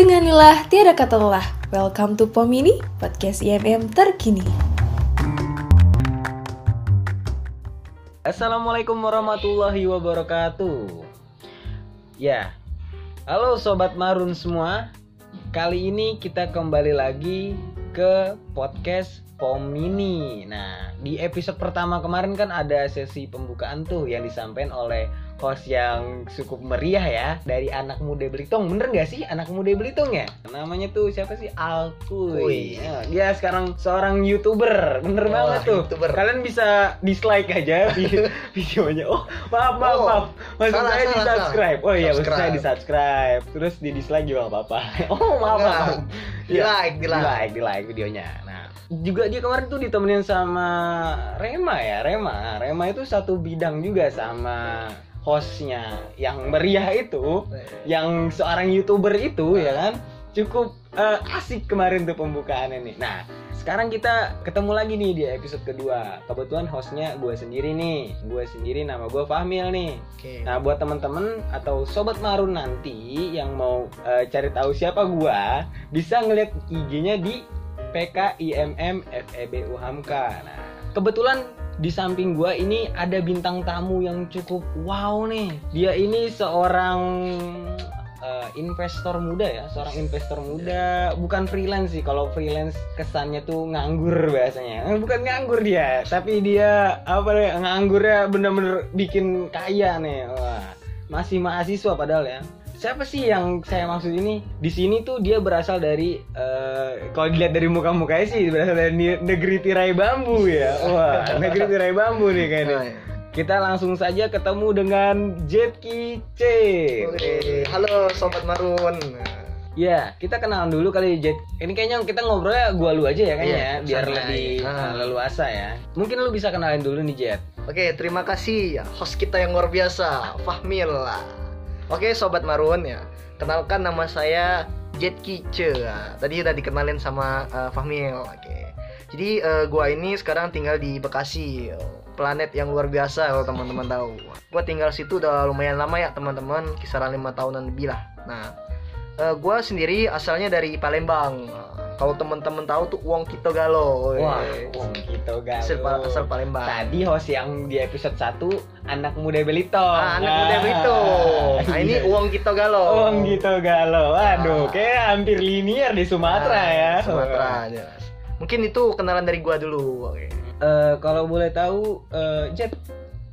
Denganilah tiada kata lelah. Welcome to Pomini, podcast IMM terkini. Assalamualaikum warahmatullahi wabarakatuh. Ya, halo sobat marun semua. Kali ini kita kembali lagi ke podcast Pomini. Nah, di episode pertama kemarin kan ada sesi pembukaan tuh yang disampaikan oleh host yang cukup meriah ya dari anak muda Belitung. Bener nggak sih anak muda Belitung ya? Namanya tuh siapa sih? Alkuy. Kuy. Ya, dia sekarang seorang youtuber. Bener Wah, banget tuh. YouTuber. Kalian bisa dislike aja vi- videonya. Oh maaf maaf Oh, maaf. Maksud salah, saya di salah, subscribe. Oh iya maksud saya Subscribe. di subscribe. Terus di dislike juga nggak apa-apa. Oh maaf maaf. Di Iya, like, di di like. like, di like videonya. Nah, juga dia kemarin tuh ditemenin sama Rema ya, Rema. Rema itu satu bidang juga sama hostnya yang meriah itu, yang seorang youtuber itu ya kan, cukup eh, asik kemarin tuh pembukaannya nih. Nah, sekarang kita ketemu lagi nih di episode kedua. Kebetulan hostnya gue sendiri nih, gue sendiri nama gue Fahmil nih. Oke. Nah, buat temen-temen atau sobat marun nanti yang mau eh, cari tahu siapa gua, bisa ngeliat IG-nya di PKIMM FEB UHAMKA. Nah, kebetulan di samping gua ini ada bintang tamu yang cukup wow nih. Dia ini seorang eh, investor muda ya, seorang investor muda, bukan freelance sih. Kalau freelance kesannya tuh nganggur bahasanya. Eh, Bukan nganggur dia, tapi dia apa ya nganggurnya bener-bener bikin kaya nih. Wah, masih mahasiswa padahal ya. Siapa sih yang saya maksud ini? Di sini tuh dia berasal dari eh, kalau dilihat dari muka-mukanya sih berasal dari negeri tirai bambu ya. Wah, negeri tirai bambu nih kayaknya. Nah, ya. Kita langsung saja ketemu dengan Jetki C. Oke. Halo sobat Marun. Ya, kita kenalan dulu kali Jet. Ini kayaknya kita ngobrolnya gua lu aja ya kayaknya Iya, ya, biar lebih Ah. uh, leluasa ya. Mungkin lu bisa kenalin dulu nih Jet. Oke, terima kasih ya host kita yang luar biasa, Fahmil. Oke, sobat Marun ya. Kenalkan nama saya Jet Kice. Tadi udah dikenalin sama eh, Fahmil. Oke. Jadi eh, gua ini sekarang tinggal di Bekasi. Planet yang luar biasa kalau teman-teman tahu. Gua tinggal situ udah lumayan lama ya, teman-teman, kisaran lima tahunan lebih lah. Nah, eh, gua sendiri asalnya dari Palembang. Nah, Kalau teman-teman tahu tuh Wong Kito Galo. Wah, wong gitu guys. asal, asal Palembang. Tadi host yang di episode 1 anak muda Belitong. Ah, anak muda itu. Nah, ini Iya. uang kita galau. Wong gitu galau. Aduh, Ah. kayak hampir linear di Sumatera Nah, ya. Sumatera. jelas. Mungkin itu kenalan dari gua dulu. Oke. Eh, kalau boleh tahu eh, Jet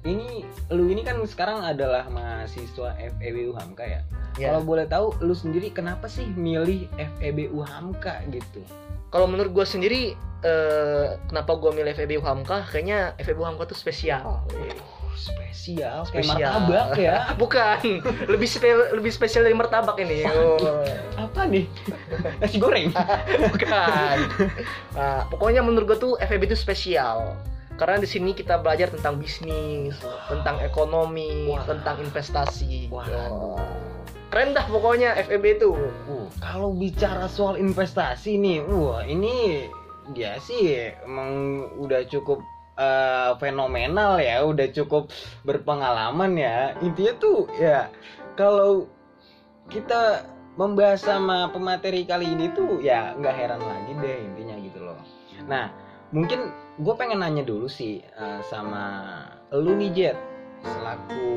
ini lu ini kan sekarang adalah mahasiswa FEB UHAMKA ya. Ya. Kalau boleh tahu lu sendiri kenapa sih milih FEB UHAMKA gitu? Kalau menurut gua sendiri eh, kenapa gua milih FEB Hamka? Kayaknya FEB Hamka tuh spesial. Oh, spesial, kayak Spesial. martabak ya. Bukan, lebih spe- lebih spesial dari martabak ini. Oh. Apa nih? Nasi goreng. Bukan. Nah, pokoknya menurut gua tuh FEB itu spesial. Karena di sini kita belajar tentang bisnis, tentang ekonomi, Wah. tentang investasi. Wah. Oh. Keren dah pokoknya FEB itu. Uh, kalau bicara soal investasi nih, wah ini dia sih emang udah cukup eh, fenomenal ya, udah cukup berpengalaman ya. Intinya tuh ya kalau kita membahas sama pemateri kali ini tuh ya nggak heran lagi deh intinya gitu loh. Nah mungkin gue pengen nanya dulu sih eh, sama lu nih Jet selaku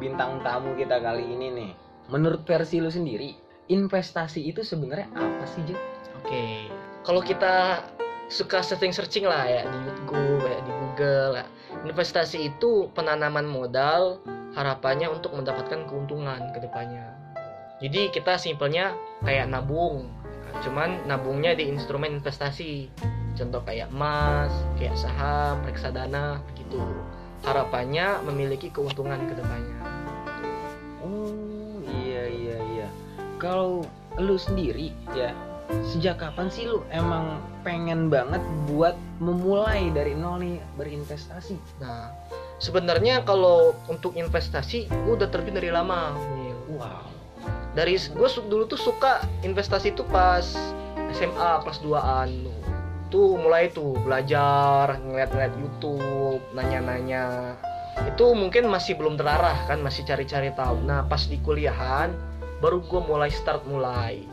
bintang tamu kita kali ini nih. Menurut versi lu sendiri, investasi itu sebenarnya apa sih, Jet? Oke. Kalau kita suka searching-searching lah ya di YouTube, ya di Google ya. Investasi itu penanaman modal harapannya untuk mendapatkan keuntungan ke depannya. Jadi kita simpelnya kayak nabung. Cuman nabungnya di instrumen investasi. Contoh kayak emas, kayak saham, reksadana gitu. Harapannya memiliki keuntungan ke Kalau lu sendiri ya, sejak kapan sih lu emang pengen banget buat memulai dari nol nih berinvestasi? Nah, sebenarnya kalau untuk investasi gue udah terbit dari lama. Mil. Wow. Dari gue dulu tuh suka investasi tuh pas SMA kelas 2an tuh mulai tuh belajar ngeliat-ngeliat YouTube nanya-nanya itu mungkin masih belum terarah kan masih cari-cari tahu nah pas di kuliahan baru gue mulai start mulai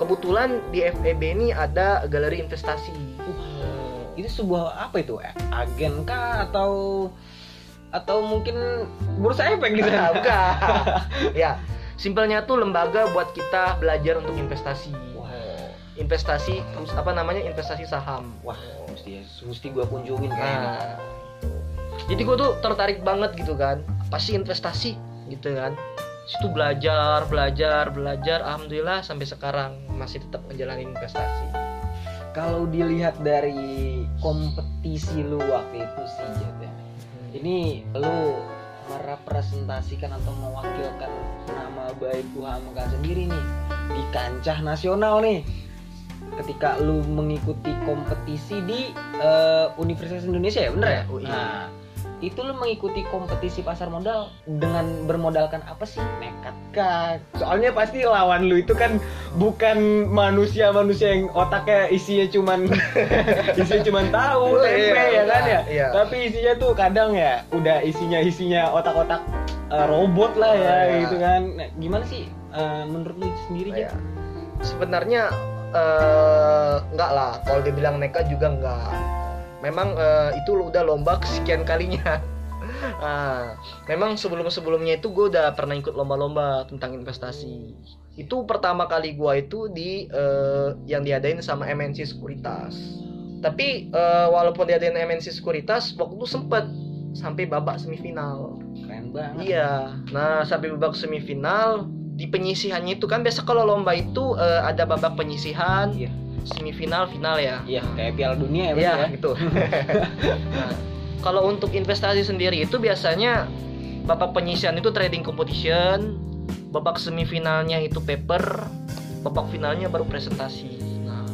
kebetulan di FEB ini ada galeri investasi Itu sebuah apa itu? Agen kah atau atau mungkin bursa efek gitu? Nah, bukan ya simpelnya tuh lembaga buat kita belajar untuk investasi investasi apa namanya investasi saham Wah, mesti mesti gua kunjungin kayaknya. Nah, jadi gue tuh tertarik banget gitu kan. Pasti investasi gitu kan. Situ belajar, belajar, belajar. Alhamdulillah sampai sekarang masih tetap menjalani investasi. Kalau dilihat dari kompetisi lu waktu itu sih ya. Ini lu merepresentasikan atau mewakilkan nama baik UHMK sendiri nih di kancah nasional nih. Ketika lu mengikuti kompetisi di eh, Universitas Indonesia ya, bener ya? Ya, UI. Nah, itu lu mengikuti kompetisi pasar modal dengan bermodalkan apa sih? Nekat kah? Soalnya pasti lawan lu itu kan bukan manusia-manusia yang otaknya isinya cuman isinya cuman tahu, Iya, tempe ya kan ya. iya. Tapi isinya tuh kadang ya udah isinya isinya otak-otak eh, robot lah ya Iya. gitu kan. Nah, gimana sih eh, menurut lu sendiri Ya. ya? Sebenarnya eh, enggak lah. Kalau dibilang nekat juga enggak. Memang eh, itu udah lomba kesekian kalinya. Ah, memang sebelum-sebelumnya itu gue udah pernah ikut lomba-lomba tentang investasi. Itu pertama kali gue itu di eh, yang diadain sama MNC Sekuritas. Tapi eh, walaupun diadain MNC Sekuritas, waktu itu sempet sampai babak semifinal. Keren banget. Iya. Nah, sampai babak semifinal di penyisihannya itu kan biasa kalau lomba itu eh, ada babak penyisihan, Iya. Semifinal, final ya. Iya, kayak Piala Dunia ya, Iya, ya. gitu. nah, kalau untuk investasi sendiri itu biasanya babak penyisihan itu trading competition, babak semifinalnya itu paper, babak finalnya baru presentasi. Nah,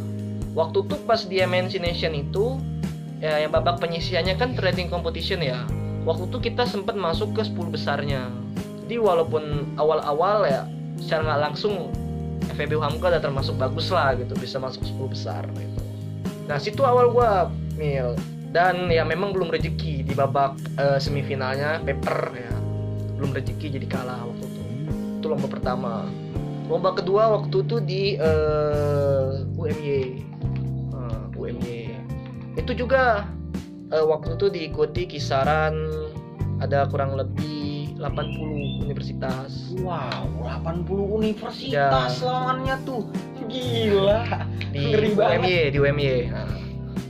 waktu tuh pas di MNC Nation itu ya yang babak penyisihannya kan trading competition ya. Waktu itu kita sempat masuk ke 10 besarnya. Jadi walaupun awal-awal ya secara nggak langsung FEB Hamka udah termasuk bagus lah gitu bisa masuk 10 besar gitu. Nah situ awal gua mil. Dan ya memang belum rezeki di babak eh, semifinalnya paper ya belum rezeki jadi kalah waktu itu. Itu lomba pertama. Lomba kedua waktu itu di eh, UMY Eh, UMY itu juga eh, waktu itu diikuti kisaran ada kurang lebih 80 universitas. Wow, 80 universitas Ya. lawannya tuh. Gila. di Ngeri banget. UMY di UMY Nah,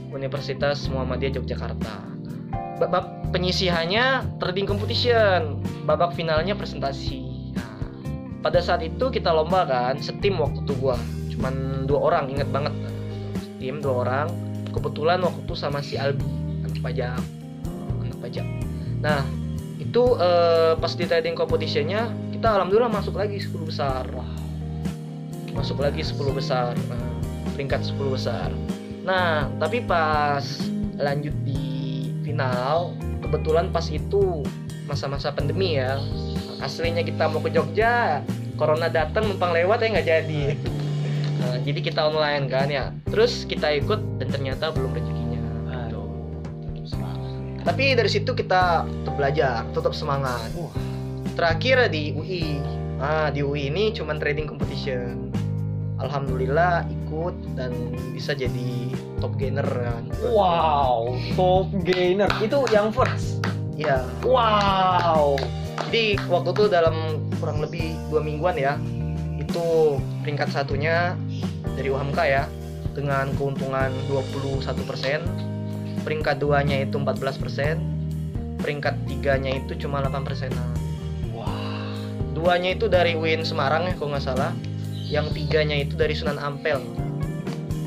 Universitas Muhammadiyah Yogyakarta. Babak penyisihannya trading competition. Babak finalnya presentasi. Nah, pada saat itu kita lomba kan setim waktu itu gua. Cuman dua orang inget banget. Tim dua orang. Kebetulan waktu itu sama si Albi anak pajak. Anak pajak. Nah itu eh, pas di trading competitionnya kita alhamdulillah masuk lagi 10 besar. Masuk lagi 10 besar Nah, peringkat 10 besar. Nah tapi pas lanjut di final kebetulan pas itu masa-masa pandemi ya. Aslinya kita mau ke Jogja corona datang numpang lewat ya nggak jadi. Nah, jadi kita online kan ya. Terus kita ikut dan ternyata belum semangat. Tapi dari situ kita tetap belajar tetap semangat Wah. terakhir di UI ah di UI ini cuman trading competition alhamdulillah ikut dan bisa jadi top gainer kan Wow, top gainer. Itu yang first. ya Wow. jadi waktu itu dalam kurang lebih dua mingguan ya itu peringkat satunya dari UHMK ya dengan keuntungan 21% peringkat duanya itu 14% peringkat tiganya itu cuma 8 persenan Wah. duanya itu dari UIN Semarang ya kalau nggak salah yang tiganya itu dari Sunan Ampel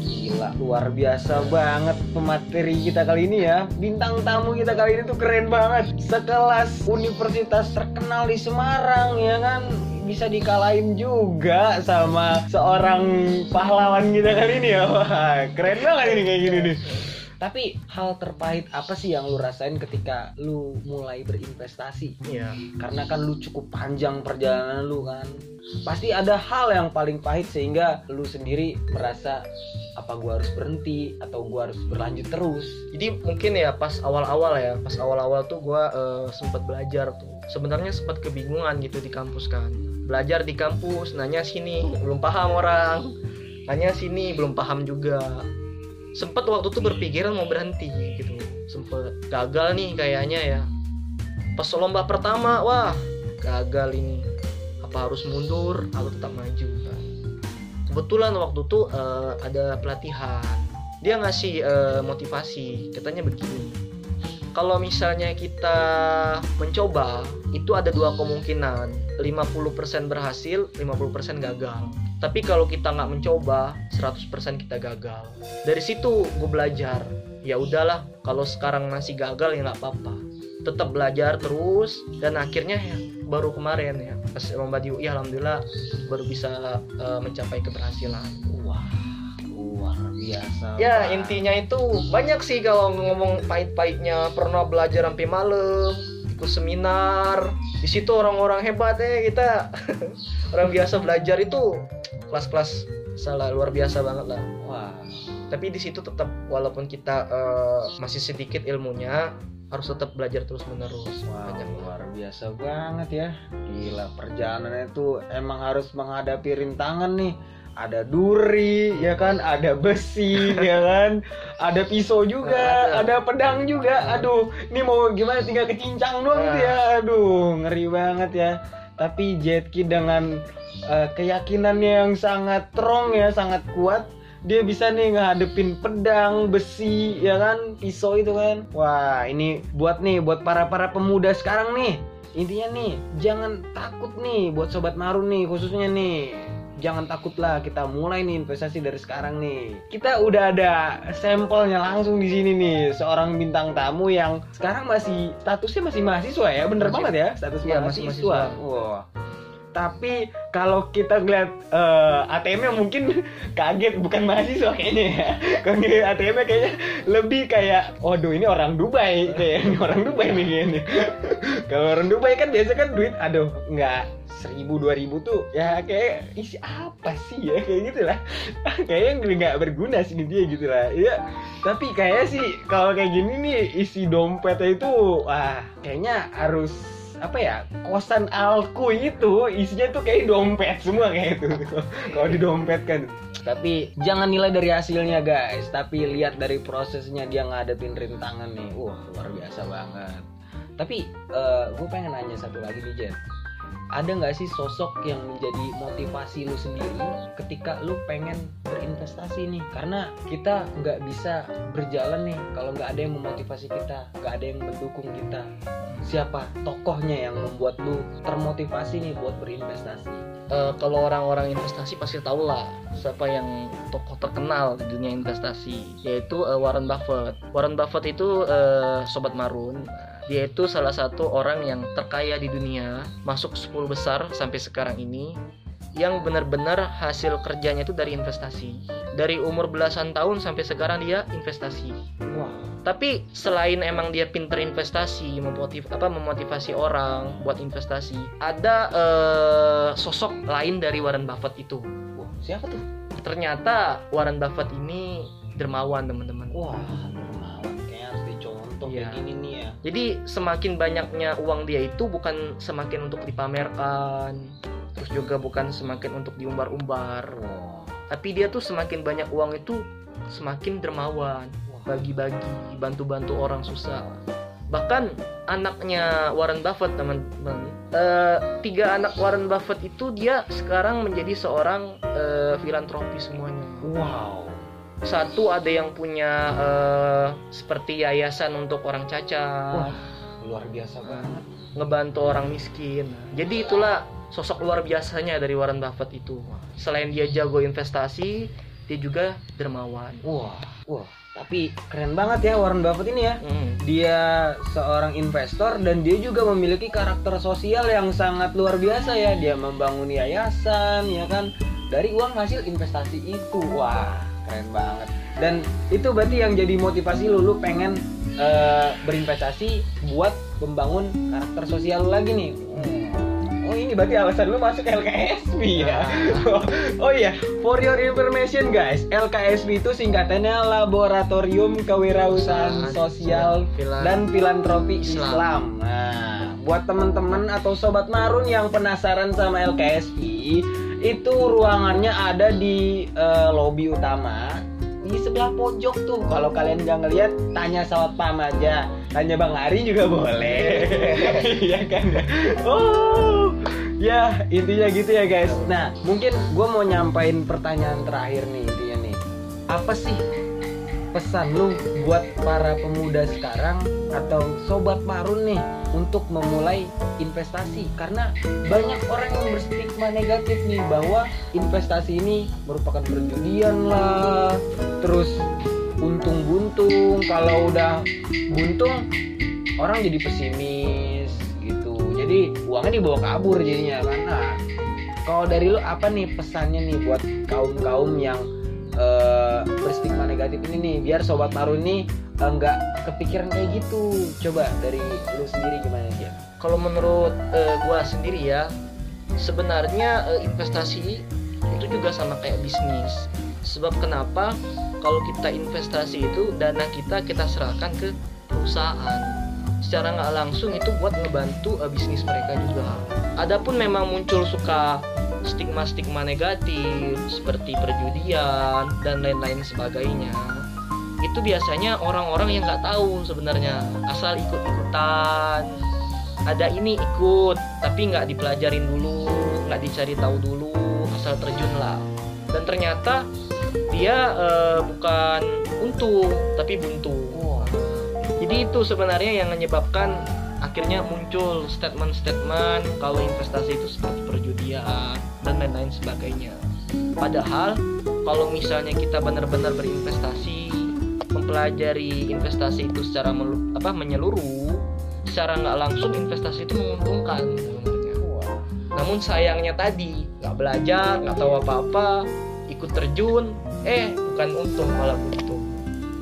Gila, luar biasa banget pemateri kita kali ini ya. Bintang tamu kita kali ini tuh keren banget. Sekelas universitas terkenal di Semarang ya kan bisa dikalahin juga sama seorang pahlawan kita kali ini ya. Wah, keren banget ini kayak gini nih. Tapi hal terpahit apa sih yang lu rasain ketika lu mulai berinvestasi? Iya. karena kan lu cukup panjang perjalanan lu kan pasti ada hal yang paling pahit sehingga lu sendiri merasa apa gua harus berhenti atau gua harus berlanjut terus Jadi mungkin ya pas awal-awal ya, pas awal-awal tuh gua eh, sempat belajar tuh. Sebenarnya sempat kebingungan gitu di kampus kan. Belajar di kampus, nanya sini, belum paham orang. tanya sini belum paham juga sempet waktu itu berpikiran mau berhenti gitu. Sempet gagal nih kayaknya ya. Pas lomba pertama wah gagal ini. Apa harus mundur? Atau tetap maju kan. Kebetulan waktu itu eh, ada pelatihan. Dia ngasih eh, motivasi. Katanya begini. Kalau misalnya kita mencoba itu ada dua kemungkinan. 50% berhasil 50% gagal tapi kalau kita nggak mencoba 100% kita gagal. Dari situ gue belajar ya udahlah kalau sekarang masih gagal ya nggak apa-apa. Tetap belajar terus dan akhirnya ya baru kemarin ya pas lomba di UI alhamdulillah baru bisa eh, mencapai keberhasilan. Wah, luar biasa. ya intinya itu banyak sih kalau ngomong pahit-pahitnya. Pernah belajar sampai malam ikut seminar. Di situ orang-orang hebat ya kita. Orang biasa belajar itu kelas-kelas salah luar biasa banget lah Wah, tapi di situ tetap walaupun kita eh, masih sedikit ilmunya harus tetap belajar terus menerus Wow, banyak luar biasa banget ya. Gila, perjalanannya itu emang harus menghadapi rintangan nih. Ada duri, ya kan? Ada besi, ya kan? Ada pisau juga, ada pedang juga. Aduh, ini mau gimana tinggal kecincang doang gitu ya. Aduh, ngeri banget ya. Tapi Jetki dengan eh, keyakinannya yang sangat strong ya, sangat kuat, dia bisa nih ngadepin pedang, besi, ya kan, pisau itu kan. Wah, ini buat nih, buat para para pemuda sekarang nih. Intinya nih, jangan takut nih buat sobat Marun nih khususnya nih. Jangan takut lah kita mulai nih investasi dari sekarang nih. Kita udah ada sampelnya langsung di sini nih, seorang bintang tamu yang sekarang masih statusnya masih mahasiswa ya, bener Masih. banget ya, status Iya, masih mahasiswa. mahasiswa. Tapi kalau kita ngeliat eh, ATM-nya mungkin kaget bukan mahasiswa kayaknya ya. Kalau ATM-nya kayaknya lebih kayak, waduh ini orang Dubai kayak ini orang Dubai nih kayaknya. Kalau orang Dubai kan biasa kan duit, aduh nggak seribu dua ribu tuh ya kayak isi apa sih ya kayak gitu lah kayaknya nggak berguna sih dia gitu lah ya tapi kayaknya sih kalau kayak gini nih isi dompetnya itu wah kayaknya harus apa ya kosan alku itu isinya tuh kayak dompet semua kayak itu kalau di dompet kan. Tapi jangan nilai dari hasilnya guys. Tapi lihat dari prosesnya dia ngadepin rintangan nih. Wah luar biasa banget. Tapi gue pengen nanya satu lagi nih Jen ada nggak sih sosok yang menjadi motivasi lu sendiri ketika lu pengen berinvestasi nih karena kita nggak bisa berjalan nih kalau nggak ada yang memotivasi kita nggak ada yang mendukung kita siapa tokohnya yang membuat lu termotivasi nih buat berinvestasi Eh, kalau orang-orang investasi pasti tahu lah siapa yang tokoh terkenal di dunia investasi yaitu eh, Warren Buffett. Warren Buffett itu eh, sobat marun. Dia itu salah satu orang yang terkaya di dunia, masuk 10 besar sampai sekarang ini yang benar-benar hasil kerjanya itu dari investasi. Dari umur belasan tahun sampai sekarang dia investasi. wah Tapi selain emang dia pinter investasi, memotiv apa memotivasi orang buat investasi, ada eh, sosok lain dari Warren Buffett itu. wah siapa tuh Ternyata Warren Buffett ini dermawan teman-teman. wah Iya. kayak gini nih ya Jadi semakin banyaknya uang dia itu bukan semakin untuk dipamerkan, terus juga bukan semakin untuk diumbar-umbar. wah Tapi dia tuh semakin banyak uang itu semakin dermawan, bagi-bagi, bantu-bantu orang susah. Bahkan anaknya Warren Buffett teman-teman, eh, tiga anak Warren Buffett itu dia sekarang menjadi seorang eh, filantropi semuanya. wow Satu ada yang punya eh, seperti yayasan untuk orang cacat, Wah. luar biasa banget ngebantu orang miskin. Jadi itulah sosok luar biasanya dari Warren Buffett itu. Selain dia jago investasi, dia juga dermawan. wah wah tapi keren banget ya Warren Buffett ini ya Hmm. dia seorang investor dan dia juga memiliki karakter sosial yang sangat luar biasa ya dia membangun yayasan ya kan dari uang hasil investasi itu wah keren banget. Dan itu berarti yang jadi motivasi lu lu pengen eh, berinvestasi buat membangun karakter sosial lu lagi nih. Oh ini berarti alasan lu masuk LKSB ya? Oh iya For your information guys LKSB itu singkatannya Laboratorium Kewirausahaan Sosial Filan- dan Filantropi Islam. Islam. Nah, buat temen-temen atau sobat marun yang penasaran sama LKSP, itu ruangannya ada di eh, lobi utama. Di sebelah pojok tuh. Kalau kalian nggak ngeliat tanya sawat pam aja tanya bang Ari juga boleh. Ya kan? Oh ya intinya gitu ya guys. Nah mungkin gue mau nyampain pertanyaan terakhir nih intinya nih. Apa sih pesan lu buat para pemuda sekarang atau sobat marun nih untuk memulai investasi. Karena banyak orang yang berstigma negatif nih bahwa investasi ini merupakan perjudian lah. Terus untung buntung kalau udah buntung orang jadi pesimis gitu. Jadi uangnya dibawa kabur jadinya. Karena kalau dari lu apa nih pesannya nih buat kaum kaum yang eh, berstigma negatif ini nih biar sobat marun ini eh, nggak kepikiran kayak gitu coba dari lu sendiri gimana dia Kalau menurut eh, gua sendiri ya, sebenarnya eh, investasi itu juga sama kayak bisnis. Sebab kenapa? Kalau kita investasi itu dana kita kita serahkan ke perusahaan. Secara nggak langsung itu buat ngebantu eh, bisnis mereka juga. Adapun memang muncul suka stigma-stigma negatif seperti perjudian dan lain-lain sebagainya. Itu biasanya orang-orang yang nggak tahu sebenarnya. Asal ikut-ikutan ada ini ikut tapi nggak dipelajarin dulu nggak dicari tahu dulu asal terjun lah. Dan ternyata dia eh, bukan untung tapi buntu jadi itu sebenarnya yang menyebabkan akhirnya muncul statement-statement kalau investasi itu seperti perjudian dan lain-lain sebagainya padahal kalau misalnya kita benar-benar berinvestasi mempelajari investasi itu secara apa menyeluruh secara nggak langsung investasi itu menguntungkan sebenarnya. Namun sayangnya tadi nggak belajar, nggak tahu apa-apa, ikut terjun, eh bukan untung malah buntung.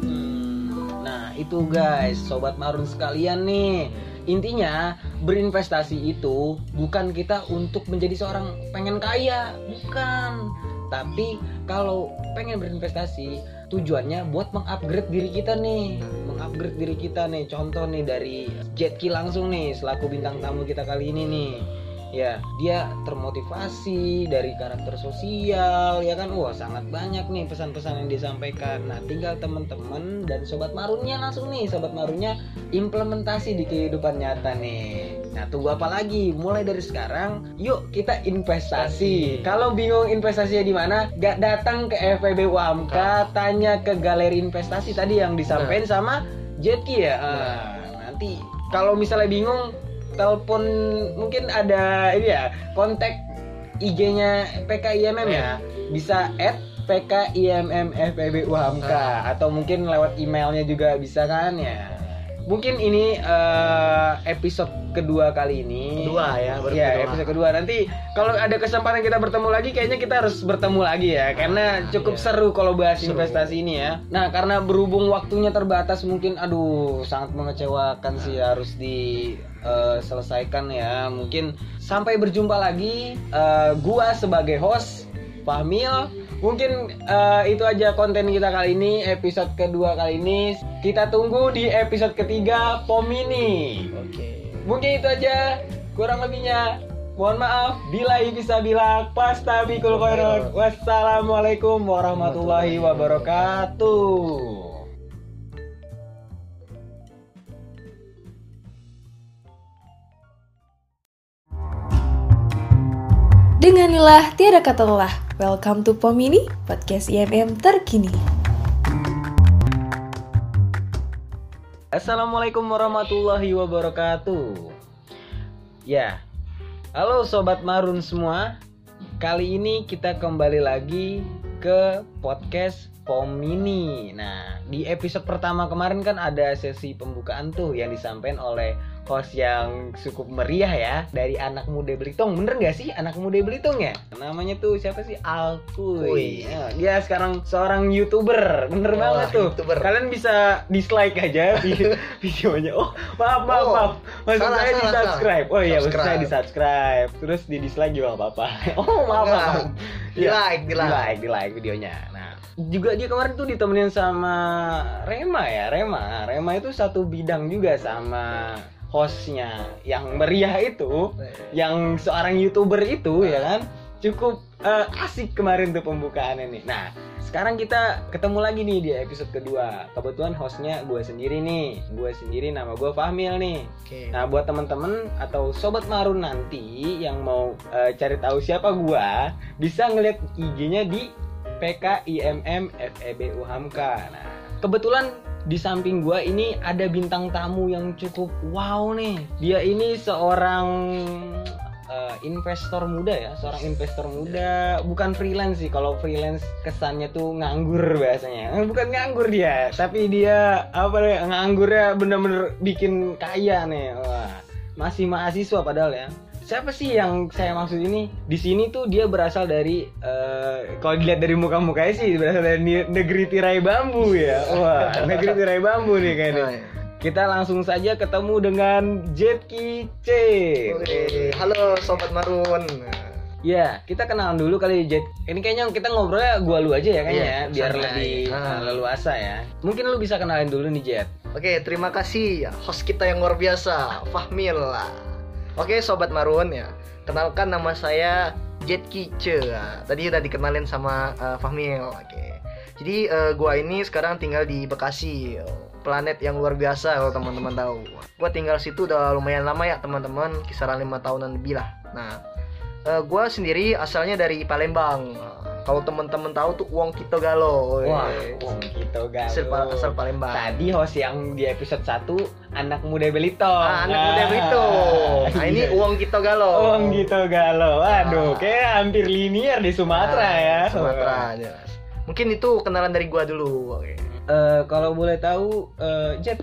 Hmm, Nah itu guys, sobat marun sekalian nih. Intinya berinvestasi itu bukan kita untuk menjadi seorang pengen kaya, bukan. Tapi kalau pengen berinvestasi tujuannya buat mengupgrade diri kita nih, mengupgrade diri kita nih. Contoh nih dari Jetki langsung nih selaku bintang tamu kita kali ini nih. Ya, dia termotivasi dari karakter sosial, ya kan? Wah, sangat banyak nih pesan-pesan yang disampaikan. Nah, tinggal teman-teman dan sobat marunnya langsung nih, sobat marunnya implementasi di kehidupan nyata nih. Nah, tunggu apa lagi? Mulai dari sekarang, yuk kita investasi. Kalau bingung investasinya di mana, gak datang ke FEB UAMKA, tanya ke galeri investasi tadi yang disampaikan sama Jetki ya. Ah, nanti kalau misalnya bingung, telepon mungkin ada ini ya kontak IG-nya PKIMM ya. Bisa at PKIMM FEB UHAMK atau mungkin lewat emailnya juga bisa kan ya mungkin ini eh, episode kedua kali ini Kedua ya, baru ya kedua. episode kedua nanti kalau ada kesempatan kita bertemu lagi kayaknya kita harus bertemu lagi ya karena cukup iya. seru kalau bahas Seru. investasi ini ya nah karena berhubung waktunya terbatas mungkin aduh sangat mengecewakan sih harus diselesaikan ya mungkin sampai berjumpa lagi Eh, gua sebagai host Fahmil Mungkin eh, itu aja konten kita kali ini episode kedua kali ini kita tunggu di episode ketiga Pomini Oke. Mungkin itu aja kurang lebihnya Mohon maaf, bila bisa bilang pasta bikul. Wassalamualaikum warahmatullahi wabarakatuh. Denganilah tiada kata lelah. Welcome to Pomini, podcast IMM terkini. Assalamualaikum warahmatullahi wabarakatuh. Ya, halo sobat marun semua. Kali ini kita kembali lagi ke podcast Pomini. Nah, di episode pertama kemarin kan ada sesi pembukaan tuh yang disampaikan oleh host yang cukup meriah ya dari anak muda Belitung. Bener nggak sih anak muda Belitung ya? Namanya tuh siapa sih? Alkuy. Kuy. Ya, dia sekarang seorang youtuber. Bener Wah, banget tuh. YouTuber. Kalian bisa dislike aja vi- videonya. Oh, maaf maaf Oh, maaf. Maksud salah, saya salah, di subscribe. Oh iya, maksud saya di subscribe. Terus di dislike juga nggak apa-apa. Oh maaf maaf. Di Iya, like, di di like. like, di like videonya. Nah, juga dia kemarin tuh ditemenin sama Rema ya, Rema. Rema itu satu bidang juga sama hostnya yang meriah itu, yang seorang youtuber itu ya kan. cukup eh, asik kemarin tuh pembukaannya nih. Nah, sekarang kita ketemu lagi nih di episode kedua. Kebetulan hostnya gue sendiri nih, gue sendiri nama gue Fahmil nih. Oke. Nah, buat temen-temen atau sobat marun nanti yang mau eh, cari tahu siapa gua, bisa ngeliat IG-nya di PKIMM FEBU Hamka. Nah, kebetulan di samping gua ini ada bintang tamu yang cukup wow nih. Dia ini seorang eh, investor muda ya, seorang investor muda, bukan freelance sih. Kalau freelance kesannya tuh nganggur biasanya. Eh, Bukan nganggur dia, tapi dia apa ya nganggurnya bener-bener bikin kaya nih. Wah, masih mahasiswa padahal ya. Siapa sih yang saya maksud ini? Di sini tuh dia berasal dari eh, kalau dilihat dari muka-mukanya sih berasal dari negeri tirai bambu ya. Wah, negeri tirai bambu nih kayaknya. Nah, ya. Kita langsung saja ketemu dengan Jetki C. Oke, halo sobat Marun. Ya, kita kenalan dulu kali Jet. Ini kayaknya kita ngobrolnya gua lu aja ya kayaknya Iya, ya, biar lebih Ah. leluasa ya. Mungkin lu bisa kenalin dulu nih Jet. Oke, terima kasih ya host kita yang luar biasa, Fahmil lah. Oke, sobat Marun ya. Kenalkan nama saya Jet Kice. Tadi udah dikenalin sama eh, Fahmil. Oke. Jadi eh, gua ini sekarang tinggal di Bekasi, planet yang luar biasa kalau teman-teman tahu. Gua tinggal situ udah lumayan lama ya teman-teman, kisaran lima tahunan lebih lah. Nah, eh, gua sendiri asalnya dari Palembang. Nah, Kalau teman-teman tahu tuh Uang Kito Galo. Wah, wong kita gak asal, asal Palembang. Tadi host yang di episode 1 anak muda Belitong. Ah, anak muda itu. Nah, ini uang kita galau. Wong gitu galau. Waduh, Ah. kayak hampir linear di Sumatera Nah, ya. Sumatera jelas. Mungkin itu kenalan dari gua dulu. Oke. Eh, kalau boleh tahu, eh, Jet,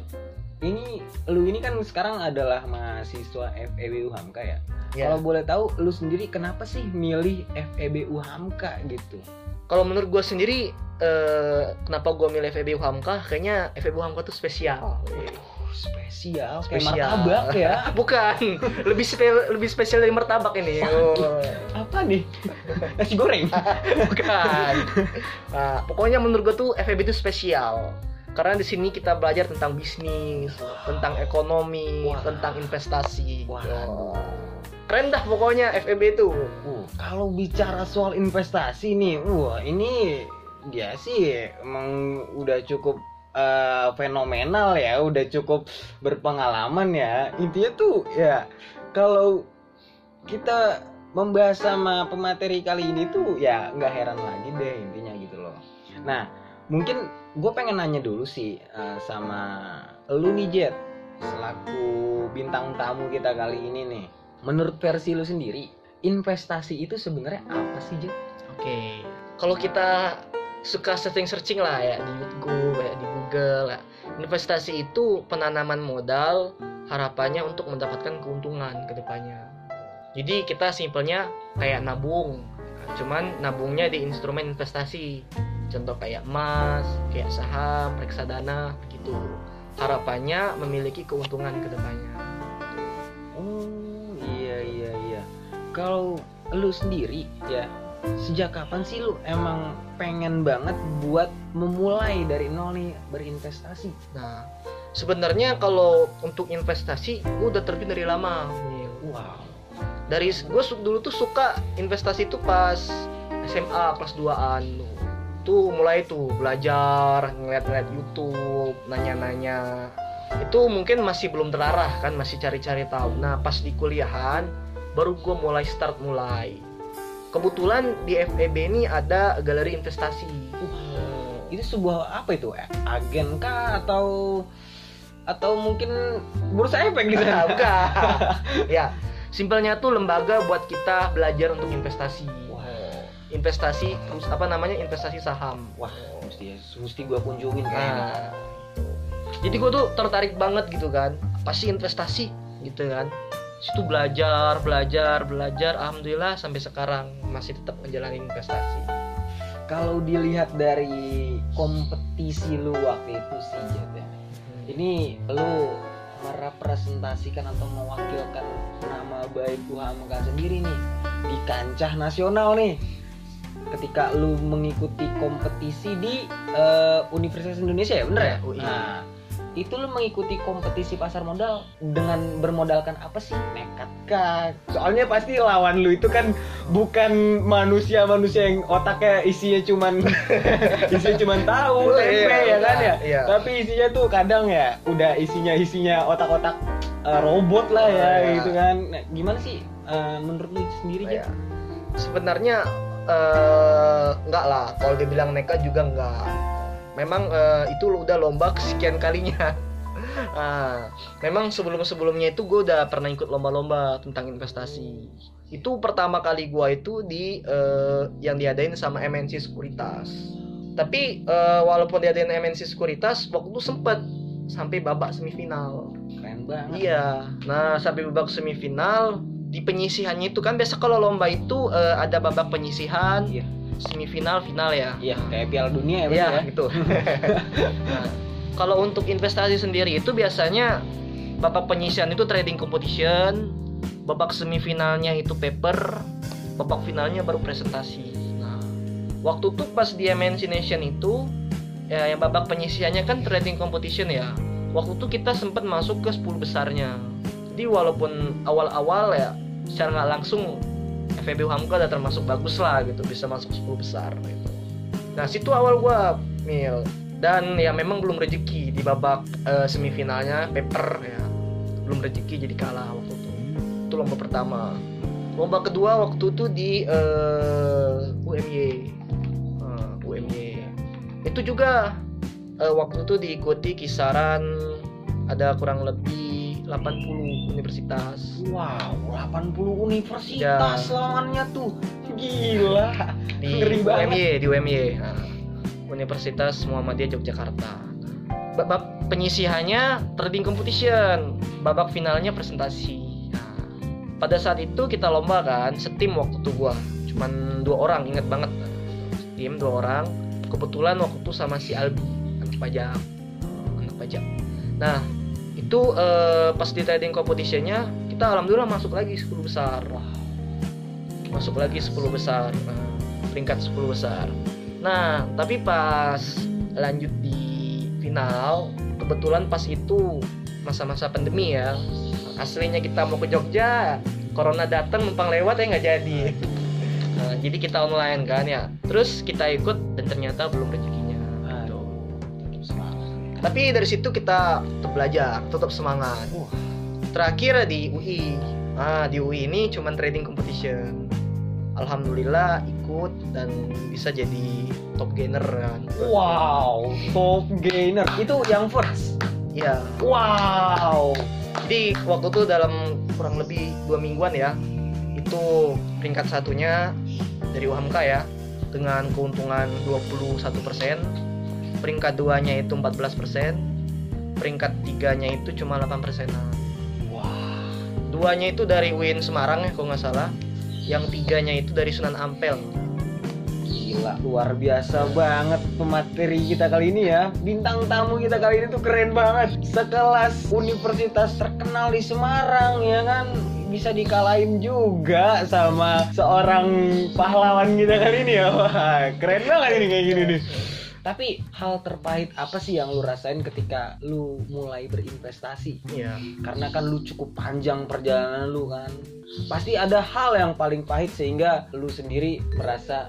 ini lu ini kan sekarang adalah mahasiswa FEBU Hamka ya. Ya. Kalau boleh tahu, lu sendiri kenapa sih milih FEBU Hamka gitu? Kalau menurut gua sendiri eh, kenapa gua milih FEB Hamka? Kayaknya FEB Hamka tuh spesial. Oh, spesial, kayak Spesial. martabak ya. Bukan, lebih spe- lebih spesial dari martabak ini. Oh. Apa nih? Nasi goreng. Bukan. Nah, pokoknya menurut gua tuh FEB itu spesial. Karena di sini kita belajar tentang bisnis, tentang ekonomi, Wah. tentang investasi. Waduh. Keren dah pokoknya FEB itu. Uh, kalau bicara soal investasi nih, wah ini dia sih emang udah cukup eh, fenomenal ya, udah cukup berpengalaman ya. Intinya tuh ya kalau kita membahas sama pemateri kali ini tuh ya nggak heran lagi deh intinya gitu loh. Nah mungkin gue pengen nanya dulu sih eh, sama lu nih Jet selaku bintang tamu kita kali ini nih. Menurut versi lu sendiri, investasi itu sebenarnya apa sih Jet? Oke. Kalau kita suka searching-searching lah ya di YouTube, ya di Google ya. Investasi itu penanaman modal harapannya untuk mendapatkan keuntungan ke depannya. Jadi kita simpelnya kayak nabung. Cuman nabungnya di instrumen investasi. Contoh kayak emas, kayak saham, reksadana begitu. Harapannya memiliki keuntungan ke depannya. Oh iya iya iya. Kalau lu sendiri ya sejak kapan sih lu emang pengen banget buat memulai dari nol nih berinvestasi? Nah, sebenarnya kalau untuk investasi gue udah terjun dari lama. Wow. Dari gue dulu tuh suka investasi tuh pas SMA kelas 2an tuh. Mulai tuh belajar ngeliat-ngeliat YouTube nanya-nanya. Itu mungkin masih belum terarah kan masih cari-cari tahu. Nah pas di kuliahan baru gue mulai start mulai. Kebetulan di FEB ini ada galeri investasi. Itu sebuah apa itu? Agen kah? Atau atau mungkin bursa efek gitu? Bukan. Ya simpelnya tuh lembaga buat kita belajar untuk investasi. Wah. investasi terus apa namanya investasi saham. Wah, mesti mesti gua kunjungin kayaknya. nah jadi gue tuh tertarik banget gitu kan. Pasti investasi gitu kan. Situ belajar belajar belajar. Alhamdulillah sampai sekarang masih tetap menjalani investasi. Kalau dilihat dari kompetisi lu waktu itu sih ya. Ini lu merepresentasikan atau mewakilkan nama baik Hamka sendiri nih di kancah nasional nih. Ketika lu mengikuti kompetisi di eh, Universitas Indonesia ya bener ya? Ya, UI. Nah, itu lu mengikuti kompetisi pasar modal dengan bermodalkan apa sih nekat kah soalnya pasti lawan lu itu kan bukan manusia-manusia yang otaknya isinya cuman isinya cuman tahu Iya, tempe ya kan ya iya. tapi isinya tuh kadang ya udah isinya isinya otak-otak eh, robot lah ya Iya. gitu kan nah, gimana sih eh, menurut lu sendiri Ya. ya Sebenarnya eh, enggak lah. Kalau dibilang nekat juga enggak. Memang eh, itu udah lomba kesekian kalinya. Ah, memang sebelum-sebelumnya itu gue udah pernah ikut lomba-lomba tentang investasi. Itu pertama kali gue itu di eh, yang diadain sama MNC Sekuritas. Tapi eh, walaupun diadain MNC Sekuritas, waktu itu sempet sampai babak semifinal. keren banget Iya. Nah, sampai babak semifinal di penyisihannya itu kan biasa kalau lomba itu eh, ada babak penyisihan, Iya. Semifinal, final ya. Iya, kayak Piala Dunia ya, Iya, ya. gitu. nah, kalau untuk investasi sendiri itu biasanya babak penyisihan itu trading competition, babak semifinalnya itu paper, babak finalnya baru presentasi. Nah, waktu tuh pas di MNC Nation itu ya yang babak penyisihannya kan trading competition ya. Waktu itu kita sempat masuk ke 10 besarnya. Jadi walaupun awal-awal ya secara nggak langsung FEB Hamka udah termasuk bagus lah gitu bisa masuk 10 besar gitu. Nah situ awal gua mil. Dan ya memang belum rezeki di babak eh, semifinalnya paper ya belum rezeki jadi kalah waktu itu. Itu lomba pertama. Lomba kedua waktu itu di eh, UMY Eh, UMY itu juga eh, waktu itu diikuti kisaran ada kurang lebih 80 universitas. Wow, 80 universitas Ya. lawannya tuh. Gila. di Ngeri banget. UMY di UMY Nah, Universitas Muhammadiyah Yogyakarta. Babak penyisihannya trading competition. Babak finalnya presentasi. Nah, pada saat itu kita lomba kan setim waktu itu gua. Cuman dua orang inget banget. Tim dua orang. Kebetulan waktu itu sama si Albi anak pajak. Anak pajak. Nah itu eh, pas di trading competitionnya kita alhamdulillah masuk lagi 10 besar. Masuk lagi 10 besar Nah, peringkat 10 besar. Nah tapi pas lanjut di final kebetulan pas itu masa-masa pandemi ya aslinya kita mau ke Jogja corona datang numpang lewat ya nggak jadi. Nah, jadi kita online kan ya. Terus kita ikut dan ternyata belum semangat. Tapi dari situ kita tetap belajar tetap semangat Wah. terakhir di UI ah di UI ini cuman trading competition alhamdulillah ikut dan bisa jadi top gainer kan Wow, top gainer. Itu yang first. Iya. Wow. Jadi waktu itu dalam kurang lebih dua mingguan ya, itu peringkat satunya dari UHAMKA ya dengan keuntungan 21%, peringkat duanya itu 14%, peringkat tiganya itu cuma 8 persenan. Wah. Duanya itu dari UIN Semarang ya kalau nggak salah, yang tiganya itu dari Sunan Ampel. Gila, luar biasa banget pemateri kita kali ini ya. Bintang tamu kita kali ini tuh keren banget. Sekelas universitas terkenal di Semarang ya kan bisa dikalahin juga sama seorang pahlawan kita kali ini ya. Wah, keren banget ini kayak gini nih. Tapi hal terpahit apa sih yang lu rasain ketika lu mulai berinvestasi? Iya. karena kan lu cukup panjang perjalanan lu kan pasti ada hal yang paling pahit sehingga lu sendiri merasa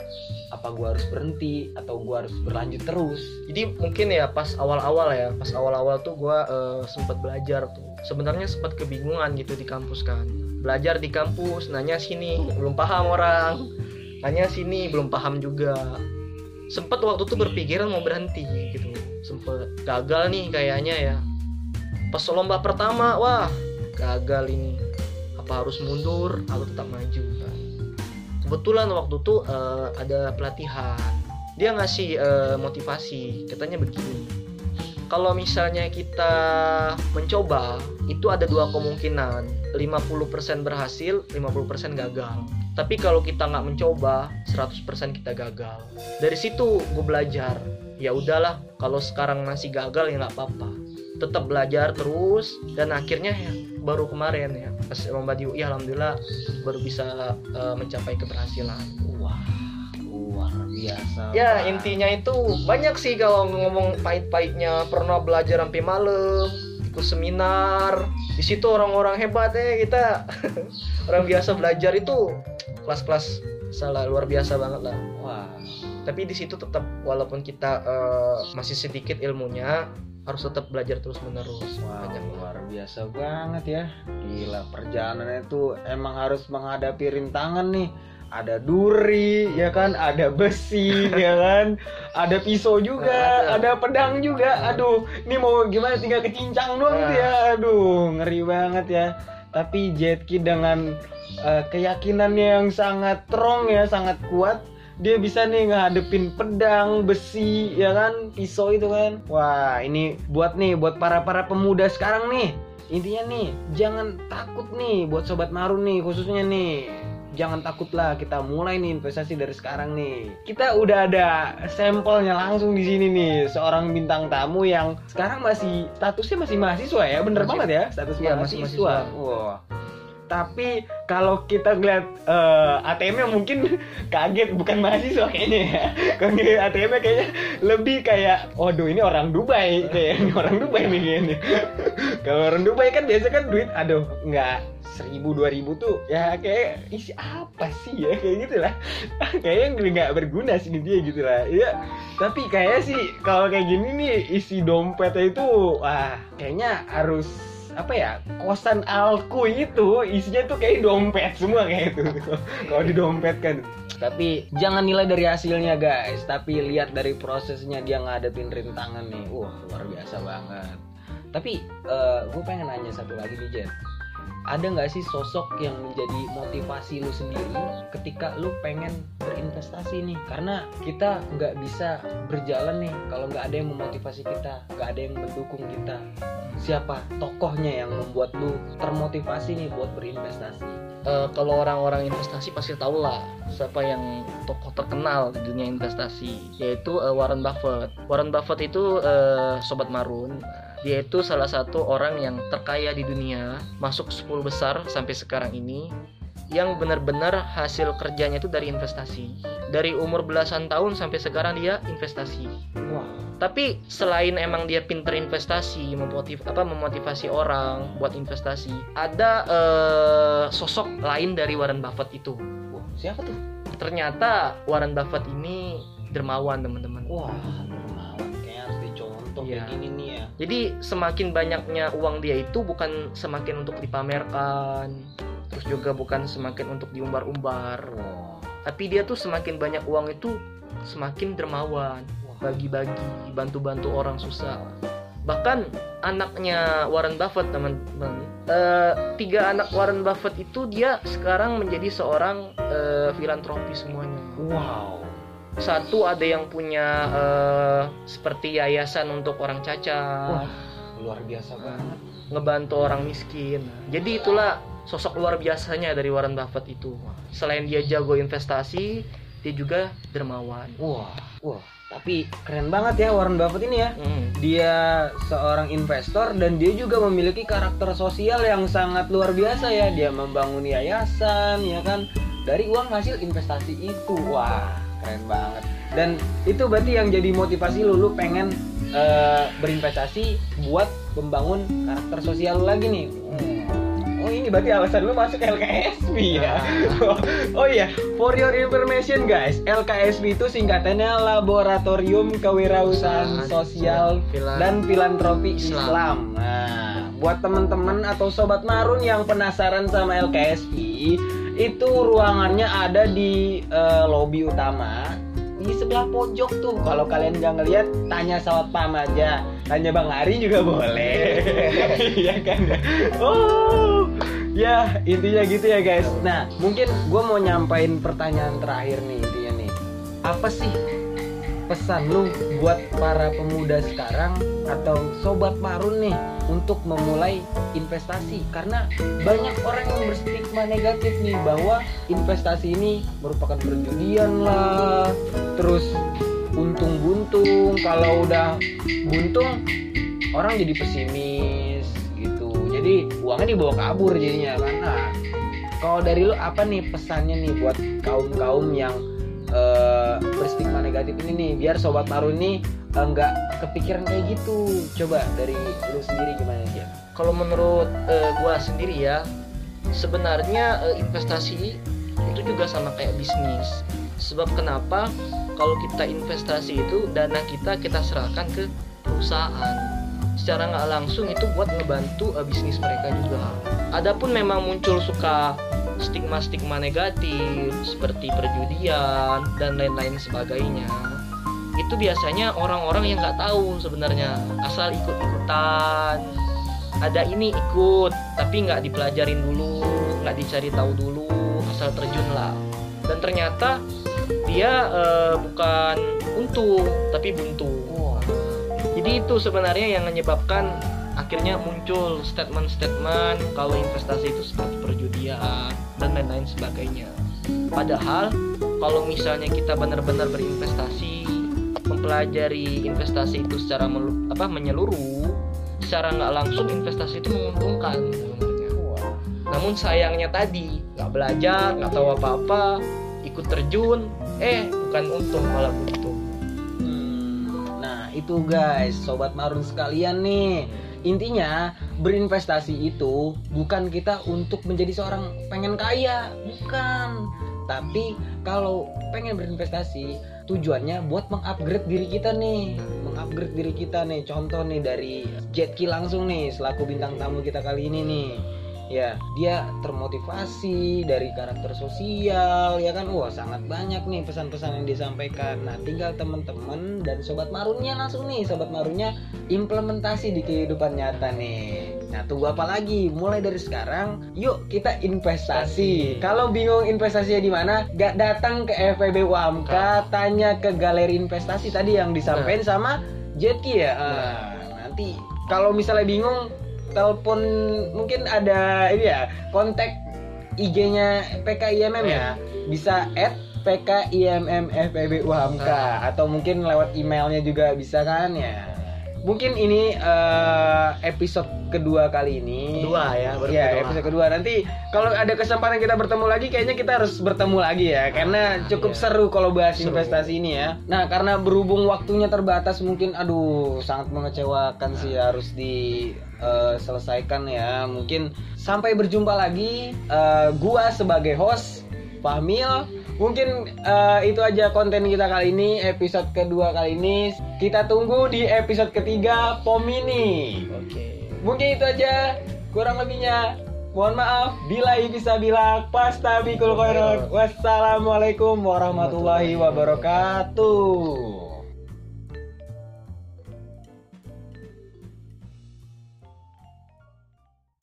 apa gua harus berhenti atau gua harus berlanjut terus Jadi mungkin ya pas awal-awal ya, pas awal-awal tuh gua eh, sempat belajar tuh. Sebenarnya sempat kebingungan gitu di kampus kan. Belajar di kampus, nanya sini belum paham orang. Nanya sini belum paham juga. Sempet waktu tuh berpikiran mau berhenti gitu. Sempet gagal nih kayaknya ya. Pas lomba pertama, wah gagal ini. Apa harus mundur atau tetap maju kan? Kebetulan waktu tuh eh, ada pelatihan dia ngasih eh, motivasi katanya begini kalau misalnya kita mencoba itu ada dua kemungkinan 50% berhasil 50% gagal tapi kalau kita nggak mencoba 100% kita gagal. Dari situ gue belajar ya udahlah kalau sekarang masih gagal ya nggak apa-apa. Tetap belajar terus dan akhirnya ya baru kemarin ya pas lomba di UI alhamdulillah baru bisa eh, mencapai keberhasilan. Wah luar biasa. Ya intinya itu banyak sih kalau ngomong pahit-pahitnya. Pernah belajar sampai malam ikut seminar di situ orang-orang hebat ya kita orang biasa belajar itu kelas-kelas salah luar biasa banget lah Wah. tapi di situ tetap walaupun kita eh, masih sedikit ilmunya harus tetap belajar terus menerus Wow, banyak luar biasa banget ya. Gila, perjalanannya itu emang harus menghadapi rintangan nih. Ada duri, ya kan? Ada besi, ya kan? Ada pisau juga, ada pedang juga. Aduh, ini mau gimana tinggal kecincang doang gitu ya. Aduh, ngeri banget ya. Tapi Jetki dengan eh, keyakinannya yang sangat strong ya, sangat kuat, dia bisa nih ngadepin pedang, besi, ya kan, pisau itu kan. Wah, ini buat nih, buat para para pemuda sekarang nih. Intinya nih, jangan takut nih buat sobat Marun nih khususnya nih. Jangan takutlah kita mulai nih investasi dari sekarang nih. Kita udah ada sampelnya langsung di sini nih, seorang bintang tamu yang sekarang masih statusnya masih mahasiswa ya, bener Masih. banget ya status Iya, masih mahasiswa. mahasiswa. Tapi kalau kita ngeliat eh, ATM-nya mungkin kaget bukan mahasiswa kayaknya ya. Kalau ngeliat ATM-nya kayaknya lebih kayak, waduh ini orang Dubai kayak orang Dubai nih kayaknya. Kalau orang Dubai kan biasa kan duit, aduh nggak seribu dua ribu tuh ya kayak isi apa sih ya kayak gitu lah kayaknya nggak berguna sih dia gitu lah ya tapi kayak sih kalau kayak gini nih isi dompetnya itu wah kayaknya harus apa ya kosan alku itu isinya tuh kayak dompet semua kayak itu kalau di dompet kan tapi jangan nilai dari hasilnya guys. Tapi lihat dari prosesnya dia ngadepin rintangan nih. Wah luar biasa banget. Tapi gue pengen nanya satu lagi nih Jen ada nggak sih sosok yang menjadi motivasi lu sendiri ketika lu pengen berinvestasi nih karena kita nggak bisa berjalan nih kalau nggak ada yang memotivasi kita nggak ada yang mendukung kita siapa tokohnya yang membuat lu termotivasi nih buat berinvestasi Eh, kalau orang-orang investasi pasti tahu lah siapa yang tokoh terkenal di dunia investasi yaitu eh, Warren Buffett. Warren Buffett itu eh, sobat marun. Dia itu salah satu orang yang terkaya di dunia, masuk 10 besar sampai sekarang ini yang benar-benar hasil kerjanya itu dari investasi. Dari umur belasan tahun sampai sekarang dia investasi. wah Tapi selain emang dia pinter investasi, memotiv apa memotivasi orang buat investasi, ada eh, sosok lain dari Warren Buffett itu. wah siapa tuh Ternyata Warren Buffett ini dermawan teman-teman. wah harus Iya. kayak gini nih ya Jadi semakin banyaknya uang dia itu bukan semakin untuk dipamerkan, terus juga bukan semakin untuk diumbar-umbar, tapi dia tuh semakin banyak uang itu semakin dermawan. bagi-bagi, bantu-bantu orang susah. Bahkan anaknya Warren Buffett teman-teman, eh, tiga anak Warren Buffett itu dia sekarang menjadi seorang eh, filantropi semuanya. wow Satu ada yang punya eh, seperti yayasan untuk orang cacat, Wah. luar biasa banget ngebantu orang miskin. Jadi itulah sosok luar biasanya dari Warren Buffett itu. Selain dia jago investasi, dia juga dermawan. wah wah tapi keren banget ya Warren Buffett ini ya Hmm. dia seorang investor dan dia juga memiliki karakter sosial yang sangat luar biasa ya dia membangun yayasan ya kan dari uang hasil investasi itu wah keren banget. Dan itu berarti yang jadi motivasi lu lu pengen eh, berinvestasi buat membangun karakter sosial lu lagi nih. Oh ini berarti alasan lu masuk LKSB ya? Oh iya For your information guys LKSB itu singkatannya Laboratorium Kewirausahaan Sosial Filan- dan Filantropi Islam. Islam. Nah, buat teman-teman atau sobat marun yang penasaran sama LKSP, itu ruangannya ada di eh, lobi utama di sebelah pojok tuh. Kalau kalian nggak ngeliat, tanya sawat pam aja. Tanya Bang Ari juga boleh. Iya kan? Oh, ya intinya gitu ya guys. Nah, mungkin gue mau nyampain pertanyaan terakhir nih intinya nih. Apa sih pesan lu buat para pemuda sekarang atau sobat marun nih untuk memulai investasi. Karena banyak orang yang berstigma negatif nih bahwa investasi ini merupakan perjudian lah. Terus untung buntung kalau udah buntung orang jadi pesimis gitu. Jadi uangnya dibawa kabur jadinya. Nah kalau dari lu apa nih pesannya nih buat kaum kaum yang eh, berstigma negatif ini nih biar sobat marun ini eh, nggak kepikiran kayak gitu coba dari lu sendiri gimana Jen? Kalau menurut eh, gua sendiri ya, sebenarnya eh, investasi itu juga sama kayak bisnis. Sebab kenapa? Kalau kita investasi itu dana kita kita serahkan ke perusahaan. Secara nggak langsung itu buat ngebantu eh, bisnis mereka juga. Adapun memang muncul suka stigma-stigma negatif seperti perjudian dan lain-lain sebagainya. Itu biasanya orang-orang yang nggak tahu sebenarnya asal ikut-ikutan ada ini ikut tapi nggak dipelajarin dulu nggak dicari tahu dulu asal terjun lah. Dan ternyata dia eh, bukan untung tapi buntu jadi itu sebenarnya yang menyebabkan akhirnya muncul statement-statement kalau investasi itu seperti perjudian dan lain-lain sebagainya. Padahal kalau misalnya kita benar-benar berinvestasi mempelajari investasi itu secara apa menyeluruh secara nggak langsung investasi itu menguntungkan. Namun sayangnya tadi nggak belajar nggak tahu apa-apa ikut terjun eh bukan untung malah buntung Hmm, Nah itu guys, sobat marun sekalian nih. Intinya berinvestasi itu bukan kita untuk menjadi seorang pengen kaya, bukan. Tapi kalau pengen berinvestasi tujuannya buat mengupgrade diri kita nih, mengupgrade diri kita nih. Contoh nih dari Jetki langsung nih selaku bintang tamu kita kali ini nih. Ya, dia termotivasi dari karakter sosial, ya kan? Wah, sangat banyak nih pesan-pesan yang disampaikan. Nah, tinggal teman-teman dan sobat marunnya langsung nih, sobat marunnya implementasi di kehidupan nyata nih. Nah, tunggu apa lagi? Mulai dari sekarang, yuk kita investasi. Kalau bingung investasinya di mana, gak datang ke FEB UAMKA, tanya ke galeri investasi tadi yang disampaikan sama Jetki ya. Ah, nanti kalau misalnya bingung, telepon mungkin ada ini ya kontak IG-nya PKIMM ya. Bisa add PKIMMFEB UHAMK atau mungkin lewat emailnya juga bisa kan ya mungkin ini eh, episode kedua kali ini Kedua ya, baru ya kedua. episode kedua nanti kalau ada kesempatan kita bertemu lagi kayaknya kita harus bertemu lagi ya karena cukup iya. seru kalau bahas Seru. investasi ini ya nah karena berhubung waktunya terbatas mungkin aduh sangat mengecewakan sih harus diselesaikan ya mungkin sampai berjumpa lagi Eh, gua sebagai host Fahmil Mungkin eh, itu aja konten kita kali ini Episode kedua kali ini. Kita tunggu di episode ketiga Pomini. Oke. Mungkin itu aja. Kurang lebihnya Mohon maaf. Bila bisa bilang Pastabikul khairan Wassalamualaikum warahmatullahi wabarakatuh